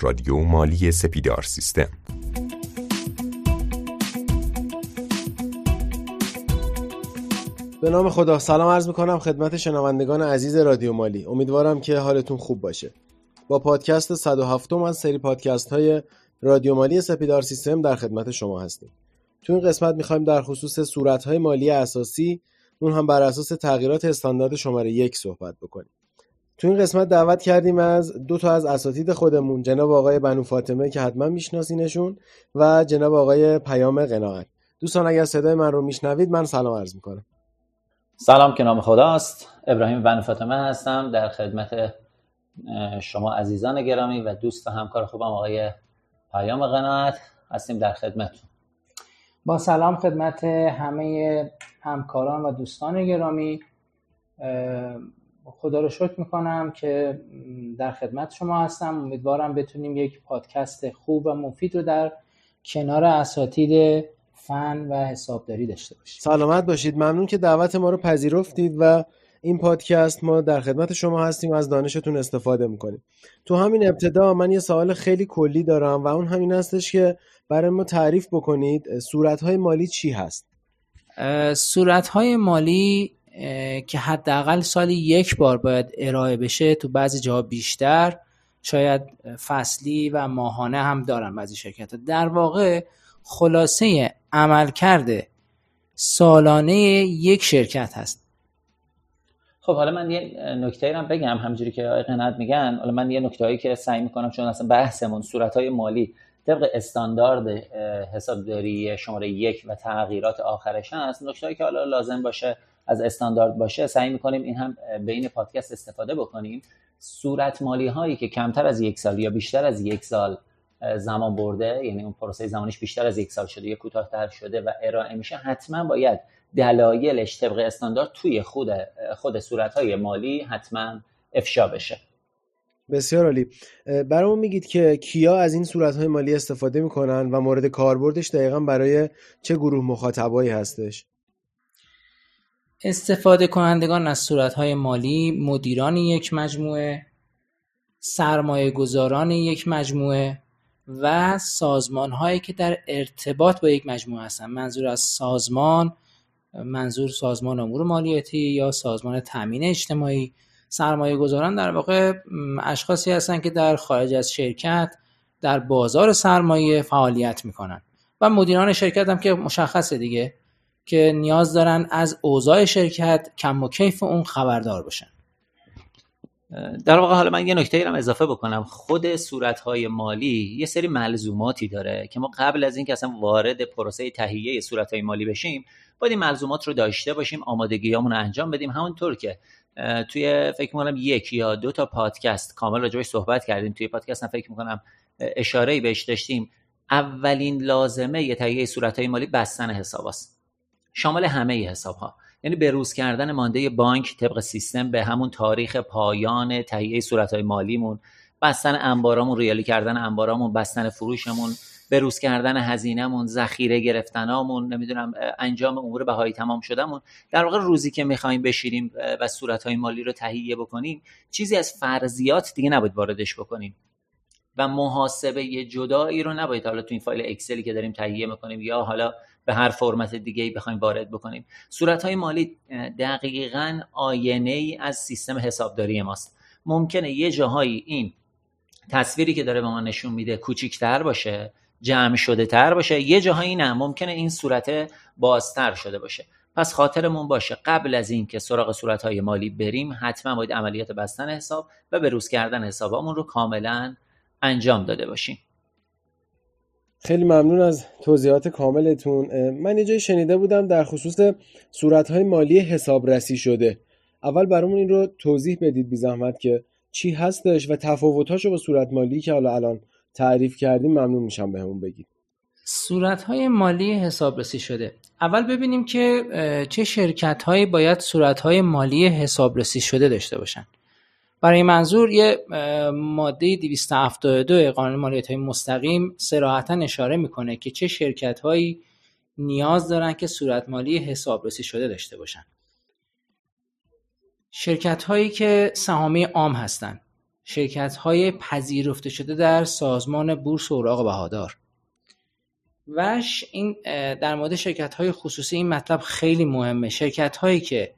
رادیو مالی سپیدار سیستم. به نام خدا. سلام عرض می‌کنم خدمت شنوندگان عزیز رادیو مالی. امیدوارم که حالتون خوب باشه. با پادکست 107 از سری پادکست های رادیو مالی سپیدار سیستم در خدمت شما هستیم. تو این قسمت می‌خوایم در خصوص صورتهای مالی اساسی اون هم بر اساس تغییرات استاندارد شماره یک صحبت بکنیم. تو این قسمت دعوت کردیم از دو تا از اساتید خودمون جناب آقای بنو فاطمه که حتما میشناسینشون و جناب آقای پیام قناعت. دوستان اگر صدای من رو میشنوید من سلام عرض می‌کنم. سلام که نام خداست. ابراهیم بنو فاطمه هستم. در خدمت شما عزیزان گرامی و دوست و همکار خوبم آقای پیام قناعت هستیم در خدمتتون. با سلام خدمت همه همکاران و دوستان گرامی. خدا رو شکر می‌کنم که در خدمت شما هستم. امیدوارم بتونیم یک پادکست خوب و مفید رو در کنار اساتید فن و حسابداری داشته باشیم. سلامت باشید. ممنون که دعوت ما رو پذیرفتید و این پادکست ما در خدمت شما هستیم و از دانشتون استفاده می‌کنیم. تو همین ابتدا من یه سوال خیلی کلی دارم و اون همین هستش که برای ما تعریف بکنید صورتهای مالی چی هست؟ صورتهای مالی که حداقل سالی یک بار باید ارائه بشه تو بعضی جاها بیشتر. شاید فصلی و ماهانه هم دارن بعضی شرکت ها. در واقع خلاصه عملکرد سالانه یک شرکت هست. خب حالا من یه نکته هم بگم همجوری که آقای قنات میگن. حالا من یه نکته هایی که سعی می‌کنم چون اصلا بحثمون صورت های مالی طبق استاندارد حسابداری شماره یک و تغییرات آخرش هست. نکته که حالا لازم باشه از استاندارد باشه سعی می‌کنیم این هم بین پادکست استفاده بکنیم. صورت مالی هایی که کمتر از یک سال یا بیشتر از یک سال زمان برده یعنی اون پروسه زمانش بیشتر از یک سال شده یا کوتاهتر شده و ارائه میشه حتما باید دلایلش طبق استاندارد توی خود خود صورت های مالی حتما افشا بشه. بسیار عالی. برامون میگید که کیا از این صورت های مالی استفاده می‌کنن و مورد کاربردش دقیقا برای چه گروه مخاطبایی هستش؟ استفاده کنندگان از صورتهای مالی مدیران یک مجموعه سرمایه گذاران یک مجموعه و سازمان هایی که در ارتباط با یک مجموعه هستند منظور از سازمان منظور سازمان امور مالیاتی یا سازمان تامین اجتماعی. سرمایه گذاران در واقع اشخاصی هستند که در خارج از شرکت در بازار سرمایه فعالیت می‌کنن. و مدیران شرکت هم که مشخصه دیگه. که نیاز دارن از اوضاع شرکت کم و کیف اون خبردار باشن در واقع حالا من یه نکته هم اضافه بکنم. خود صورتهای مالی یه سری ملزوماتی داره که ما قبل از اینکه اصلا وارد پروسه تهیه صورتهای مالی بشیم باید این ملزومات رو داشته باشیم آمادگیامون رو انجام بدیم. همونطور که توی فکر می‌کنم یک یا دو تا پادکست کامل راجبش صحبت کردیم. توی پادکست هم فکر می‌کنم اشاره بهش داشتیم. اولین لازمه یه تهیه صورتهای مالی بستن حساب شامل همه حساب ها یعنی بروز کردن مانده بانک طبق سیستم به همون تاریخ پایان تهیه صورت های مالیمون بستن انبارامون ریالی کردن انبارامون بستن فروشمون بروز کردن هزینهمون ذخیره گرفتنامون نمی‌دونم انجام امور بهایی تمام شدهمون. در واقع روزی که می‌خوایم بشیریم و صورت های مالی رو تهیه بکنیم چیزی از فرضیات دیگه نباید واردش بکنیم. و محاسبه جدایی رو نباید. حالا تو این فایل اکسلی که داریم تهیه می‌کنیم یا حالا به هر فرمت دیگه ای بخوایم وارد بکنیم. صورت های مالی دقیقا آینه ای از سیستم حسابداری ماست. ممکنه یه جاهایی این تصویری که داره به ما نشون میده کوچیکتر باشه جمع شده تر باشه یه جاهایی نه ممکنه این صورت بازتر شده باشه. پس خاطرمون باشه قبل از اینکه سراغ صورت های مالی بریم حتما باید عملیات بستن حساب و به روز کردن حسابمون رو کاملا انجام داده باشیم. خیلی ممنون از توضیحات کاملتون. من یه جایی شنیده بودم در خصوص صورتهای مالی حسابرسی شده. اول برامون این رو توضیح بدید بی زحمت که چی هستش و تفاوتاشو با صورت مالی که حالا الان تعریف کردیم ممنون میشم بهمون بگید. صورت های مالی حسابرسی شده. اول ببینیم که چه شرکت باید صورت های مالی حسابرسی شده داشته باشن. برای منظور یه ماده 272 قانون مالیات های مستقیم سراحتا اشاره می‌کنه که چه شرکت هایی نیاز دارن که صورت مالی حسابرسی شده داشته باشن. شرکت هایی که سهامی عام هستند شرکت های پذیرفته شده در سازمان بورس اوراق بهادار. وش این در مورد شرکت های خصوصی این مطلب خیلی مهمه. شرکت هایی که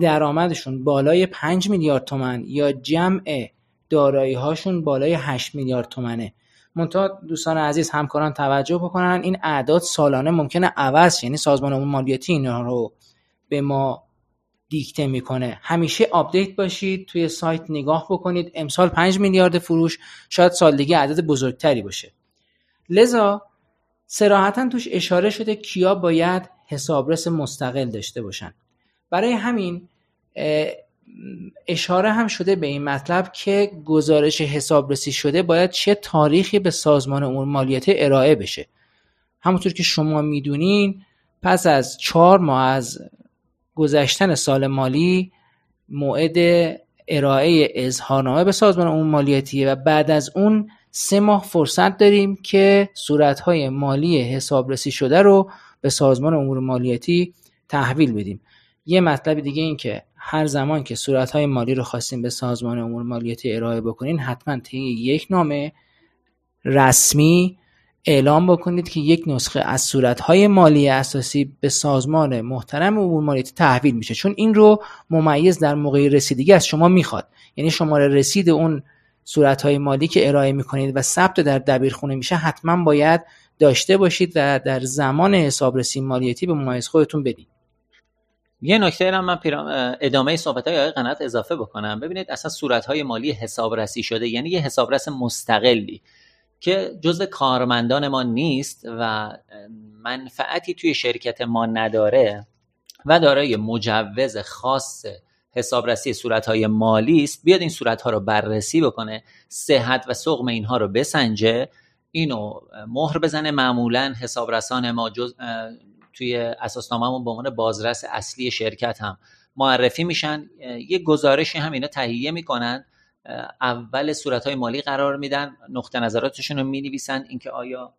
درآمدشون بالای 5 میلیارد تومن یا جمع دارایی هاشون بالای 8 میلیارد تومنه. منتها دوستان عزیز همکاران توجه بکنن این اعداد سالانه ممکنه عوض یعنی سازمان عمومی مالیاتی اینا رو به ما دیکته می‌کنه. همیشه update باشید توی سایت نگاه بکنید. امسال 5 میلیارد فروش شاید سال دیگه عدد بزرگتری باشه. لذا صراحتا توش اشاره شده کیا باید حسابرس مستقل داشته باشن. برای همین اشاره هم شده به این مطلب که گزارش حسابرسی شده باید چه تاریخی به سازمان امور مالیاتی ارائه بشه. همونطور که شما می‌دونین پس از چهار ماه از گذشتن سال مالی موعد ارائه اظهارنامه به سازمان امور مالیاتیه و بعد از اون سه ماه فرصت داریم که صورتهای مالی حسابرسی شده رو به سازمان امور مالیاتی تحویل بدیم. یه مطلب دیگه این که هر زمان که صورتهای مالی رو خواستیم به سازمان امور مالیاتی ارائه بکنین حتما طی یک نامه رسمی اعلام بکنید که یک نسخه از صورتهای مالی اساسی به سازمان محترم امور مالیاتی تحویل میشه. چون این رو ممیز در موقع رسیدگی از شما می‌خواد. یعنی شماره رسید اون صورتهای مالی که ارائه می‌کنید و ثبت در دبیرخونه میشه حتما باید داشته باشید و در زمان حسابرسی مالیاتی به ممیز خودتون بدید یه نکته هم من ادامه صحبت های آقای قنات اضافه بکنم. ببینید اصلا صورت های مالی حسابرسی شده یعنی یه حسابرس مستقلی که جزء کارمندان ما نیست و منفعتی توی شرکت ما نداره و دارای مجوز خاص حسابرسی های مالی است. بیاد این ها رو بررسی بکنه صحت و سقم اینها رو بسنجه اینو مهر بزنه. معمولا حسابرسان ما جز توی اساسنامهمون به عنوان بازرس اصلی شرکت هم معرفی میشن. یه گزارشی هم اینا تهیه می‌کنن. اول صورت های مالی قرار میدن نقطه نظراتشون رو می‌نویسن اینکه آیا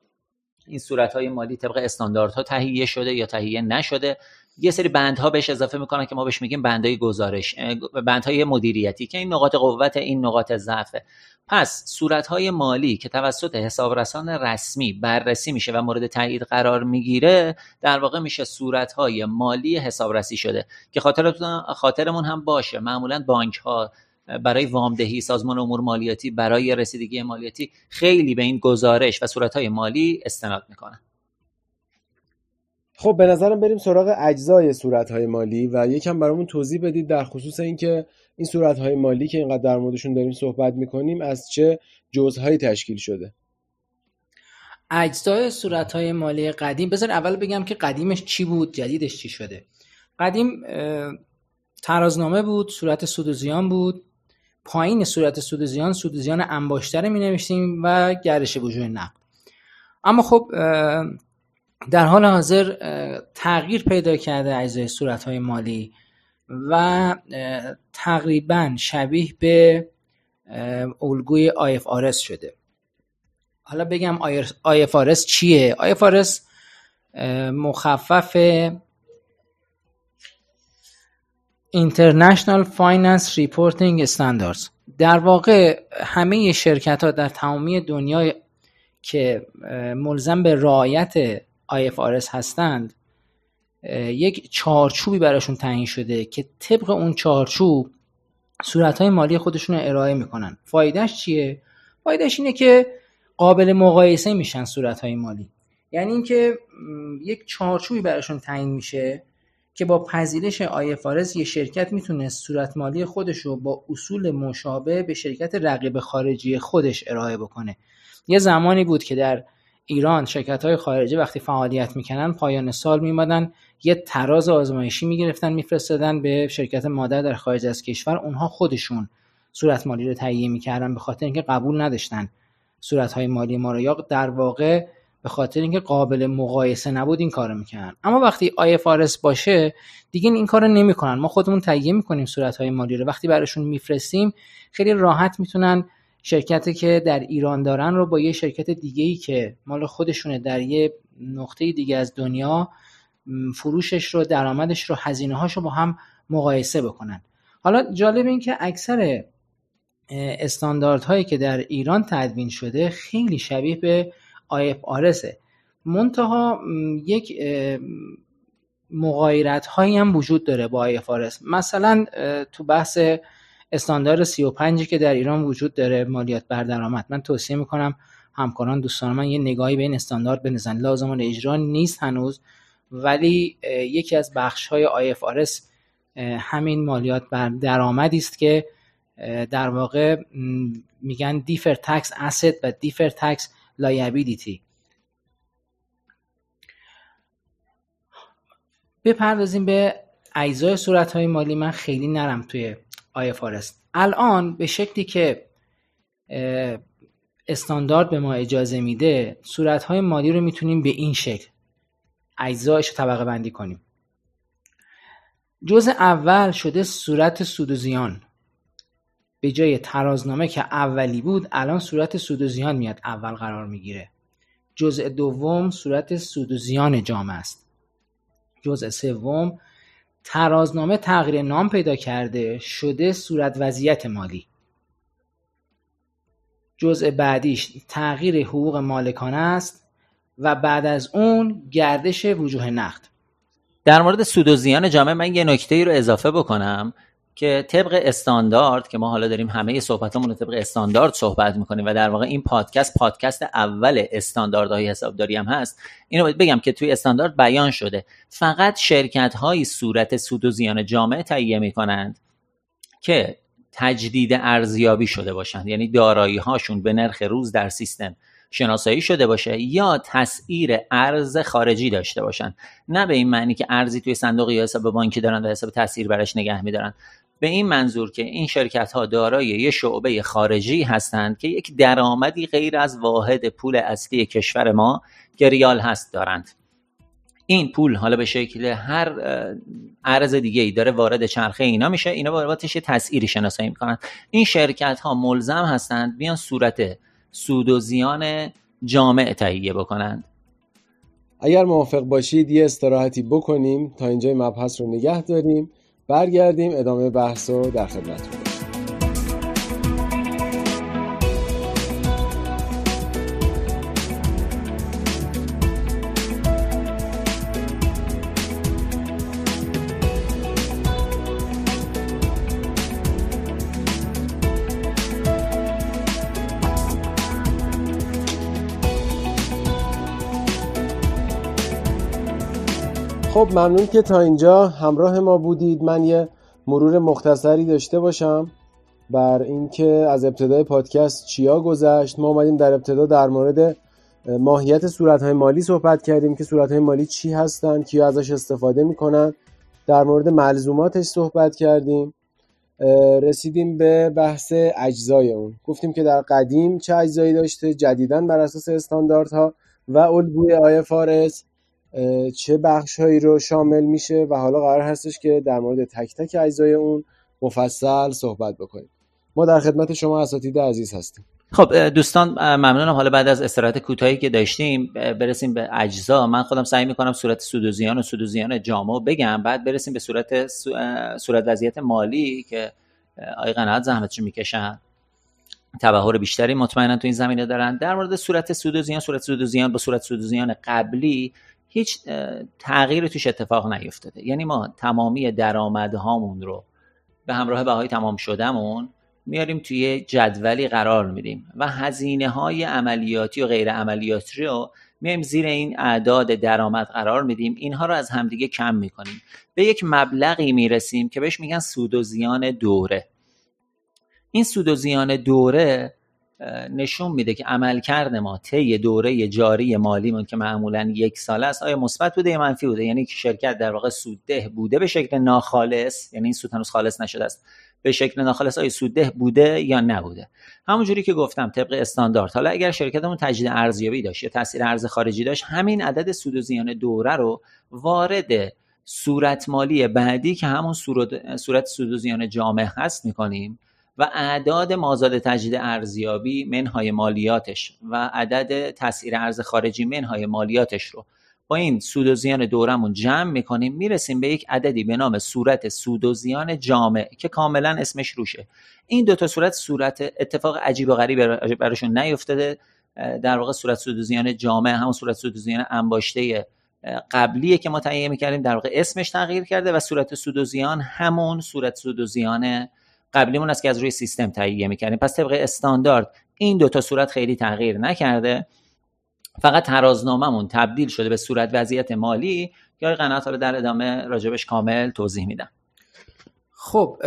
این صورت های مالی طبق استانداردها تهیه شده یا تهیه نشده. یه سری بندها بهش اضافه می‌کنن که ما بهش میگیم بندهای گزارش بندهای مدیریتی که این نقاط قوت این نقاط ضعفه پس صورتهای مالی که توسط حسابرسان رسمی بررسی میشه و مورد تایید قرار می‌گیره در واقع میشه صورتهای مالی حسابرسی شده که خاطرمون هم باشه. معمولا بانک ها برای وامدهی سازمان امور مالیاتی برای رسیدگی مالیاتی خیلی به این گزارش و صورتهای مالی استناد می‌کنن. خب به نظرم بریم سراغ اجزای صورتهای مالی و یکم برامون توضیح بدید در خصوص اینکه این صورتهای مالی که اینقدر در موردشون داریم صحبت می‌کنیم از چه جزهایی تشکیل شده؟ اجزای صورتهای مالی قدیم بذار اول بگم که قدیمش چی بود جدیدش چی شده؟ قدیم ترازنامه بود صورت سود و زیان بود. پایین صورت سود و زیان سود و زیان انباشتره می نوشتیم و گردش وجود نقد. اما خب در حال حاضر تغییر پیدا کرده اجزای صورت های مالی و تقریبا شبیه به الگوی IFRS شده. حالا بگم IFRS چیه؟ IFRS مخفف International Finance Reporting Standards. در واقع همه شرکت ها در تمامی دنیا که ملزم به رعایت IFRS هستند یک چارچوبی براشون تعیین شده که طبق اون چارچوب صورتهای مالی خودشون رو ارائه می‌کنن. فایدهش چیه؟ فایدهش اینه که قابل مقایسه میشن صورتهای مالی. یعنی اینکه یک چارچوبی براشون تعیین میشه که با پذیرش IFRS یه شرکت می‌تونه صورت مالی خودش رو با اصول مشابه به شرکت رقیب خارجی خودش ارائه بکنه. یه زمانی بود که در ایران شرکت های خارجی وقتی فعالیت می‌کنن پایان سال میمادن یه تراز آزمایشی می‌گرفتن میفرستادن به شرکت مادر در خارج از کشور. اونها خودشون صورت مالی رو تهیه می‌کردن به خاطر اینکه قبول نداشتن صورت های مالی ما رو. یا در واقع به خاطر اینکه قابل مقایسه نبود این کارو می‌کنن اما وقتی IFRS باشه دیگه این کارو نمی‌کنن. ما خودمون تهیه می‌کنیم صورت های مالی رو. وقتی براشون میفرستیم خیلی راحت می‌تونن شرکتی که در ایران دارن رو با یه شرکت دیگه ای که مال خودشونه در یه نقطه دیگه از دنیا فروشش رو درآمدش رو هزینه هاش رو با هم مقایسه بکنن. حالا جالب این که اکثر استانداردهایی که در ایران تدوین شده خیلی شبیه به IFRS منتها یک مغایرت هایی هم وجود داره با IFRS مثلا تو بحث استاندارد 35 که در ایران وجود داره مالیات بر درآمد. من توصیه می‌کنم همکاران دوستان من یه نگاهی به این استاندارد بنزن. لازمان اجرا نیست هنوز ولی یکی از بخش های IFRS همین مالیات بر درآمدی است که در واقع میگن دیفر تکس asset و دیفر تکس لایبیلیتی بپردازیم به اجزای صورت های مالی. من خیلی نرم توی IFRS الان به شکلی که استاندارد به ما اجازه میده صورت های مالی رو می‌تونیم به این شکل اجزایش طبقه بندی کنیم. جزء اول شده صورت سود و زیان. به جای ترازنامه که اولی بود الان صورت سود و زیان میاد اول قرار می‌گیره. جزء دوم صورت سود و زیان جامعه است. جزء سوم ترازنامه تغییر نام پیدا کرده شده صورت وضعیت مالی. جزء بعدیش تغییر حقوق مالکانه است و بعد از اون گردش وجوه نقد. در مورد سود و زیان جامعه من یه نکته ای رو اضافه بکنم. که طبق استاندارد که ما حالا داریم همه صحبتمون رو طبق استاندارد صحبت می‌کنیم و در واقع این پادکست پادکست اول استانداردهای حسابداری هم هست اینو بگم که توی استاندارد بیان شده. فقط شرکت های صورت سود و زیان جامعه تهیه می‌کنند که تجدید ارزیابی شده باشند یعنی دارایی هاشون به نرخ روز در سیستم شناسایی شده باشه یا تسعیر ارز خارجی داشته باشن نه به این معنی که ارزی توی صندوق یا حساب بانکی دارن و حساب تسعیر برش نگه میدارن. به این منظور که این شرکت ها دارای یه شعبه خارجی هستند که یک درآمدی غیر از واحد پول اصلی کشور ما که ریال هست دارند. این پول حالا به شکل هر ارز دیگه ای داره وارد چرخه اینا میشه. اینا بابتش تسعیری شناسایی می‌کنن. این شرکت ها ملزم هستند بیان صورت سود و زیان جامع تهیه بکنند. اگر موافق باشید یه استراحتی بکنیم تا اینجای مبحث رو نگه داریم. برگردیم ادامه بحث رو در خدمتتون. خب ممنون که تا اینجا همراه ما بودید. من یه مرور مختصری داشته باشم بر اینکه از ابتدای پادکست چیا گذشت. ما اومدیم در ابتدا در مورد ماهیت صورتهای مالی صحبت کردیم که صورتهای مالی چی هستند کیا ازش استفاده می‌کنن. در مورد ملزوماتش صحبت کردیم. رسیدیم به بحث اجزای اون. گفتیم که در قدیم چه اجزایی داشته؟ جدیدا بر اساس استانداردها و الگوی آیفارس چه بخشهایی رو شامل میشه و حالا قرار هستش که در مورد تک تک اجزای اون مفصل صحبت بکنیم. ما در خدمت شما اساتید عزیز هستیم. خب دوستان ممنونم. حالا بعد از استراحت کوتاهی که داشتیم برسیم به اجزا. من خودم سعی می‌کنم صورت سود و زیان و سود و زیان جامع بگم. بعد برسیم به صورت صورت وضعیت مالی که آقای قناعت زحمتشو می‌کشن. تبهر بیشتری مطمئنا تو این زمینه دارن. در مورد صورت سود زیان صورت سود زیان با صورت سود زیان قبلی هیچ تغییری توش اتفاق نیفتاده. یعنی ما تمامی درآمدهامون رو به همراه بهای تمام شدهمون میاریم توی جدولی قرار میدیم و هزینه های عملیاتی و غیر عملیاتی رو میایم زیر این اعداد درآمد قرار میدیم. اینها رو از همدیگه کم می‌کنیم. به یک مبلغی می‌رسیم که بهش میگن سود و زیان دوره. این سود و زیان دوره نشون میده که عملکرد ما طی دوره جاری مالیمون که معمولا یک سال است آیا مثبت بوده یا منفی بوده؟ یعنی که شرکت در واقع سودده بوده به شکل ناخالص یعنی این سود هنوز خالص نشده است به شکل ناخالص آیا سودده بوده یا نبوده؟ همونجوری که گفتم طبق استاندارد. حالا اگر شرکتمون تجدید ارزیابی داشت یا تاثیر ارز خارجی داشت همین عدد سود و زیان دوره رو وارد صورت مالی بعدی که همون صورت سود و زیان جامع هست می‌کنیم. و اعداد مازاد تجدید ارزیابی منهای مالیاتش و عدد تسعیر ارز خارجی منهای مالیاتش رو با این سود و زیان دورمون جمع می‌کنیم می‌رسیم به یک عددی به نام صورت سود و زیان جامع که کاملا اسمش روشه. این دو تا صورت صورت اتفاق عجیب و غریب براشون نیفتاده. در واقع صورت سود و زیان جامع همون صورت سود و زیان انباشته قبلیه که ما تعیین می‌کردیم در واقع اسمش تغییر کرده و صورت سود و زیان همون صورت سود و زیان قبلیمون است که از روی سیستم تهیه می‌کردیم. پس طبق استاندارد این دو تا صورت خیلی تغییر نکرده. فقط ترازنامهمون تبدیل شده به صورت وضعیت مالی که قنات رو در ادامه راجبش کامل توضیح میدم. خب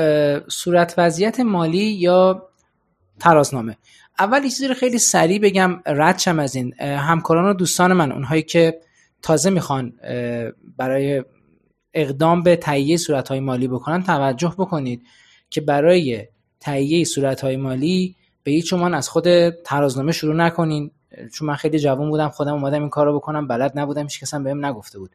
صورت وضعیت مالی یا ترازنامه؟ اول چیزی رو خیلی سریع بگم ردشم از این. همکاران و دوستان من اونهایی که تازه می‌خوان برای اقدام به تهیه صورت های مالی بکنن توجه بکنید. که برای تهیه صورت های مالی به هیچ از خود ترازنامه شروع نکنین. چون من خیلی جوان بودم خودم اومدم این کارو بکنم بلد نبودم هیچ کس بهم نگفته بود.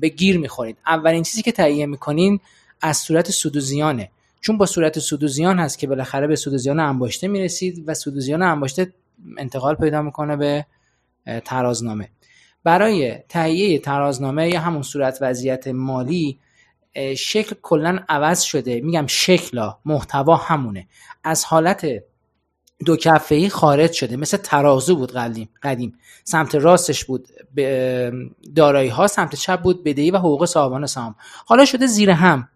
به گیر می‌خورید. اولین چیزی که تهیه می‌کنین از صورت سود و زیانه چون با صورت سود و زیان هست که بالاخره به سود و زیان انباشته می‌رسید و سود و زیان انباشته انتقال پیدا می‌کنه به ترازنامه. برای تهیه ترازنامه یا همون صورت وضعیت مالی شکل کلا عوض شده. میگم شکلا محتوا همونه. از حالت دو کفه ای خارج شده. مثل ترازو بود قدیم قدیم. سمت راستش بود دارایی ها سمت چپ بود بدهی و حقوق صاحبان سهام. حالا شده زیر هم.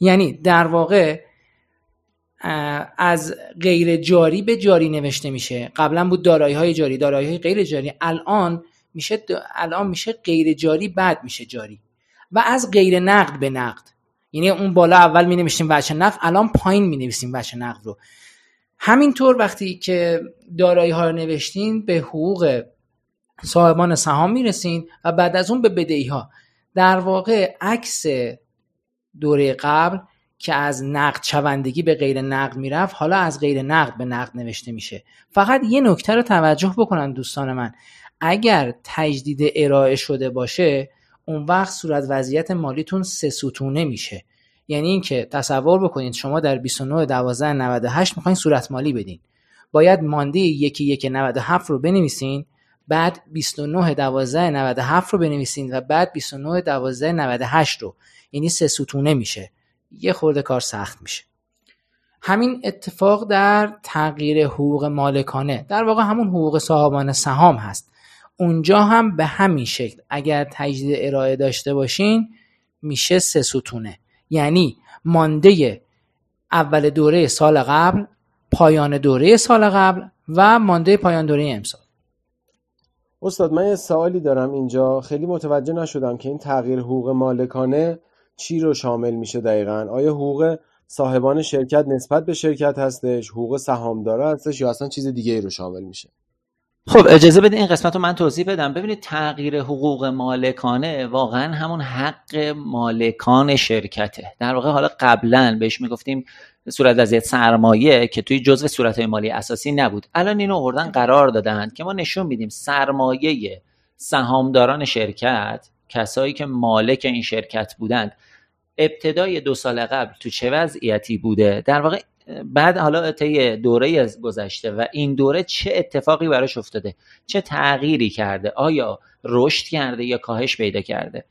یعنی در واقع از غیر جاری به جاری نوشته میشه. قبلا بود دارایی های جاری. دارایی های غیر جاری. الان میشه الان میشه غیر جاری بعد میشه جاری. و از غیر نقد به نقد. یعنی اون بالا اول می نوشتیم وجه نقد الان پایین می نویسیم وجه نقد رو. همینطور وقتی که دارایی ها رو نوشتین به حقوق صاحبان سهام می‌رسین و بعد از اون به بدهی ها. در واقع عکس دوره قبل که از نقد شوندگی به غیر نقد می‌رفت حالا از غیر نقد به نقد نوشته میشه. فقط یه نکته رو توجه بکنن دوستان من. اگر تجدید ارائه شده باشه اون وقت صورت وضعیت مالیتون سه ستونه میشه. یعنی اینکه تصور بکنید شما در 29 12 98 می‌خواین صورت مالی بدین. باید مانده یکی یک 97 رو بنویسین بعد 29 12 97 رو بنویسین و بعد 29 12 98 رو. یعنی سه ستونه میشه. یه خورده کار سخت میشه. همین اتفاق در تغییر حقوق مالکانه. در واقع همون حقوق صاحبان سهام هست. اونجا هم به همین شکل. اگر تجدید ارائه داشته باشین میشه سه ستونه. یعنی مانده اول دوره سال قبل پایان دوره سال قبل و مانده پایان دوره امسال. استاد من یه سوالی دارم اینجا. خیلی متوجه نشدم که این تغییر حقوق مالکانه چی رو شامل میشه دقیقا؟ آیا حقوق صاحبان شرکت نسبت به شرکت هستش؟ حقوق سهامدارا هستش یا اصلا چیز دیگه ای رو شامل میشه؟ خب اجازه بدین این قسمت رو من توضیح بدم. ببینید تغییر حقوق مالکانه واقعا همون حق مالکان شرکته. در واقع حالا قبلا بهش می‌گفتیم صورت وضعیت سرمایه که توی جزء صورت مالی اساسی نبود. الان اینو آوردن قرار دادن که ما نشون میدیم سرمایه سهامداران شرکت کسایی که مالک این شرکت بودند ابتدای دو سال قبل تو چه وضعیتی بوده؟ در واقع بعد حالا طی دوره گذشته و این دوره چه اتفاقی براش افتاده؟ چه تغییری کرده؟ آیا رشد کرده یا کاهش پیدا کرده؟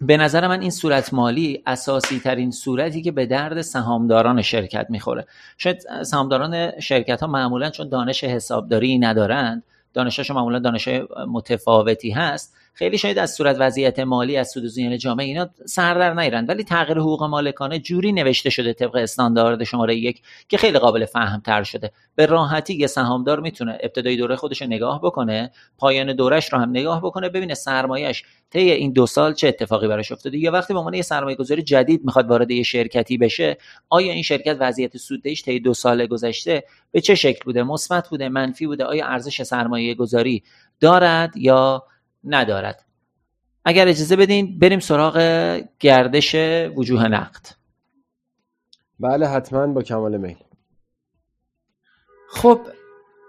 به نظر من این صورت مالی اساسی ترین صورتی که به درد سهامداران شرکت می‌خوره. شاید سهامداران شرکت ها معمولا چون دانش حسابداری ندارند دانششون معمولا دانش متفاوتی هست خیلی شاید از صورت وضعیت مالی از سود زیان جامعه اینا سر در نیرن. ولی تغییر حقوق مالکانه جوری نوشته شده طبق استاندارد شماره یک که خیلی قابل فهم تر شده. به راحتی یه سهامدار می‌تونه ابتدای دوره خودش رو نگاه بکنه پایان دورش رو هم نگاه بکنه ببینه سرمایهش طی این دو سال چه اتفاقی براش افتاده. یا وقتی به عنوان یه سرمایه گذاری جدید می‌خواد وارد یه شرکتی بشه آیا این شرکت وضعیت سوددهیش طی دو سال گذشته به چه شکل بوده؟ مثبت بوده؟ منفی بوده؟ آیا ارزش سرمایه گذاری دارد یا ندارد. اگر اجازه بدین بریم سراغ گردش وجوه نقد. بله حتما با کمال میل. خب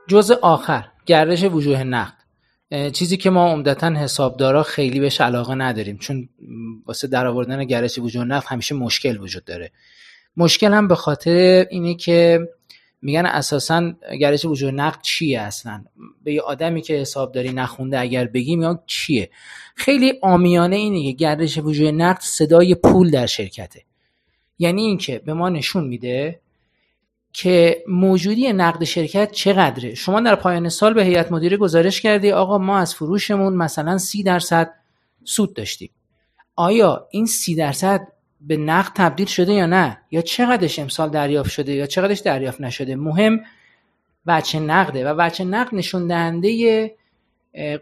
جزء آخر گردش وجوه نقد. چیزی که ما عمدتا حسابدارا خیلی بهش علاقه نداریم چون واسه در آوردن گردش وجوه نقد همیشه مشکل وجود داره. مشکل هم به خاطر اینه که میگن اساسا گرایش وجوه نقد چیه اصلا؟ به یه آدمی که حسابداری نخونده اگر بگیم یا چیه؟ خیلی آمیانه اینه که گردش وجوه نقد صدای پول در شرکته. یعنی اینکه به ما نشون میده که موجودی نقد شرکت چقدره. شما در پایان سال به هیئت مدیره گزارش کردی آقا ما از فروشمون مثلا سی درصد سود داشتیم. آیا این سی درصد به نقد تبدیل شده یا نه؟ یا چقدرش امسال دریافت شده یا چقدرش دریافت نشده؟ مهم بچه نقده و بچه نقد نشون دهنده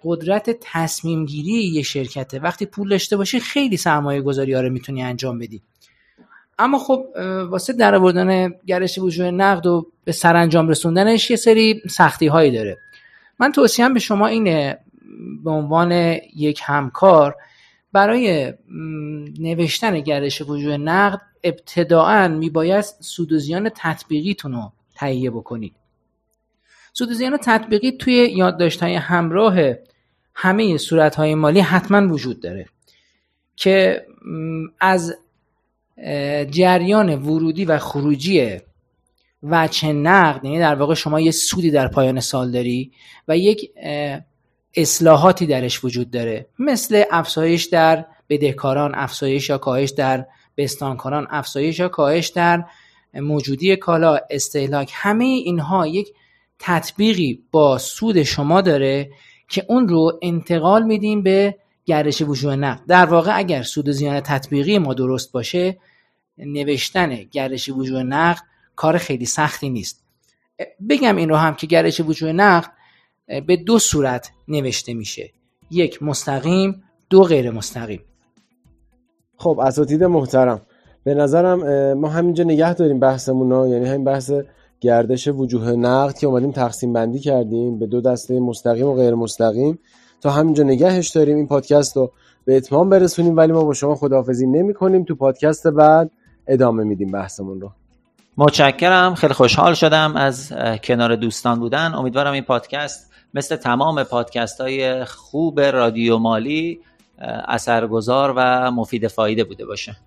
قدرت تصمیم گیری یه شرکته. وقتی پول داشته باشی خیلی سرمایه گذاری ها رو می‌تونی انجام بدی. اما خب واسه در آوردن گرش وجود نقد و به سرانجام رسوندنش یه سری سختی هایی داره. من توصیم به شما اینه به عنوان یک همکار برای نوشتن گردش وجود نقد ابتداعا میباید سود و زیان تطبیقیتون رو تهیه بکنید. سود و زیان تطبیقی توی یادداشت های همراه همه صورت های مالی حتما وجود داره که از جریان ورودی و خروجی وچه نقد یعنی در واقع شما یه سودی در پایان سال داری و یک اصلاحاتی درش وجود داره. مثل افزایش در بدهکاران افزایش یا کاهش در بستانکاران افزایش یا کاهش در موجودی کالا استهلاک همه اینها یک تطبیقی با سود شما داره که اون رو انتقال میدیم به گردش وجود نقد. در واقع اگر سود و زیان تطبیقی ما درست باشه نوشتن گردش وجود نقد کار خیلی سختی نیست. بگم این رو هم که گردش وجود نقد به دو صورت نوشته میشه. یک مستقیم دو غیر مستقیم. خب اساتید محترم. به نظرم ما همینجا نگه داریم بحثمون ها یعنی همین بحث گردش وجوه نقد که اومدیم تقسیم بندی کردیم به دو دسته مستقیم و غیر مستقیم. تا همینجا نگهش داریم. این پادکست رو به اتمام برسونیم ولی ما با شما خداحافظی نمی کنیم تو پادکست بعد ادامه میدیم بحثمون رو. متشکرم. خیلی خوشحال شدم از کنار دوستان بودن. امیدوارم این پادکست مثل تمام پادکست های خوب رادیو مالی اثرگذار و مفید فایده بوده باشه.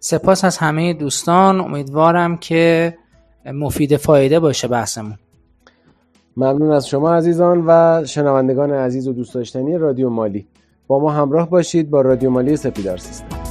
سپاس از همه دوستان. امیدوارم که مفید فایده باشه بحثمون. ممنون از شما عزیزان و شنوندگان عزیز و دوست داشتنی رادیو مالی. با ما همراه باشید با رادیو مالی سپیدار سیستم.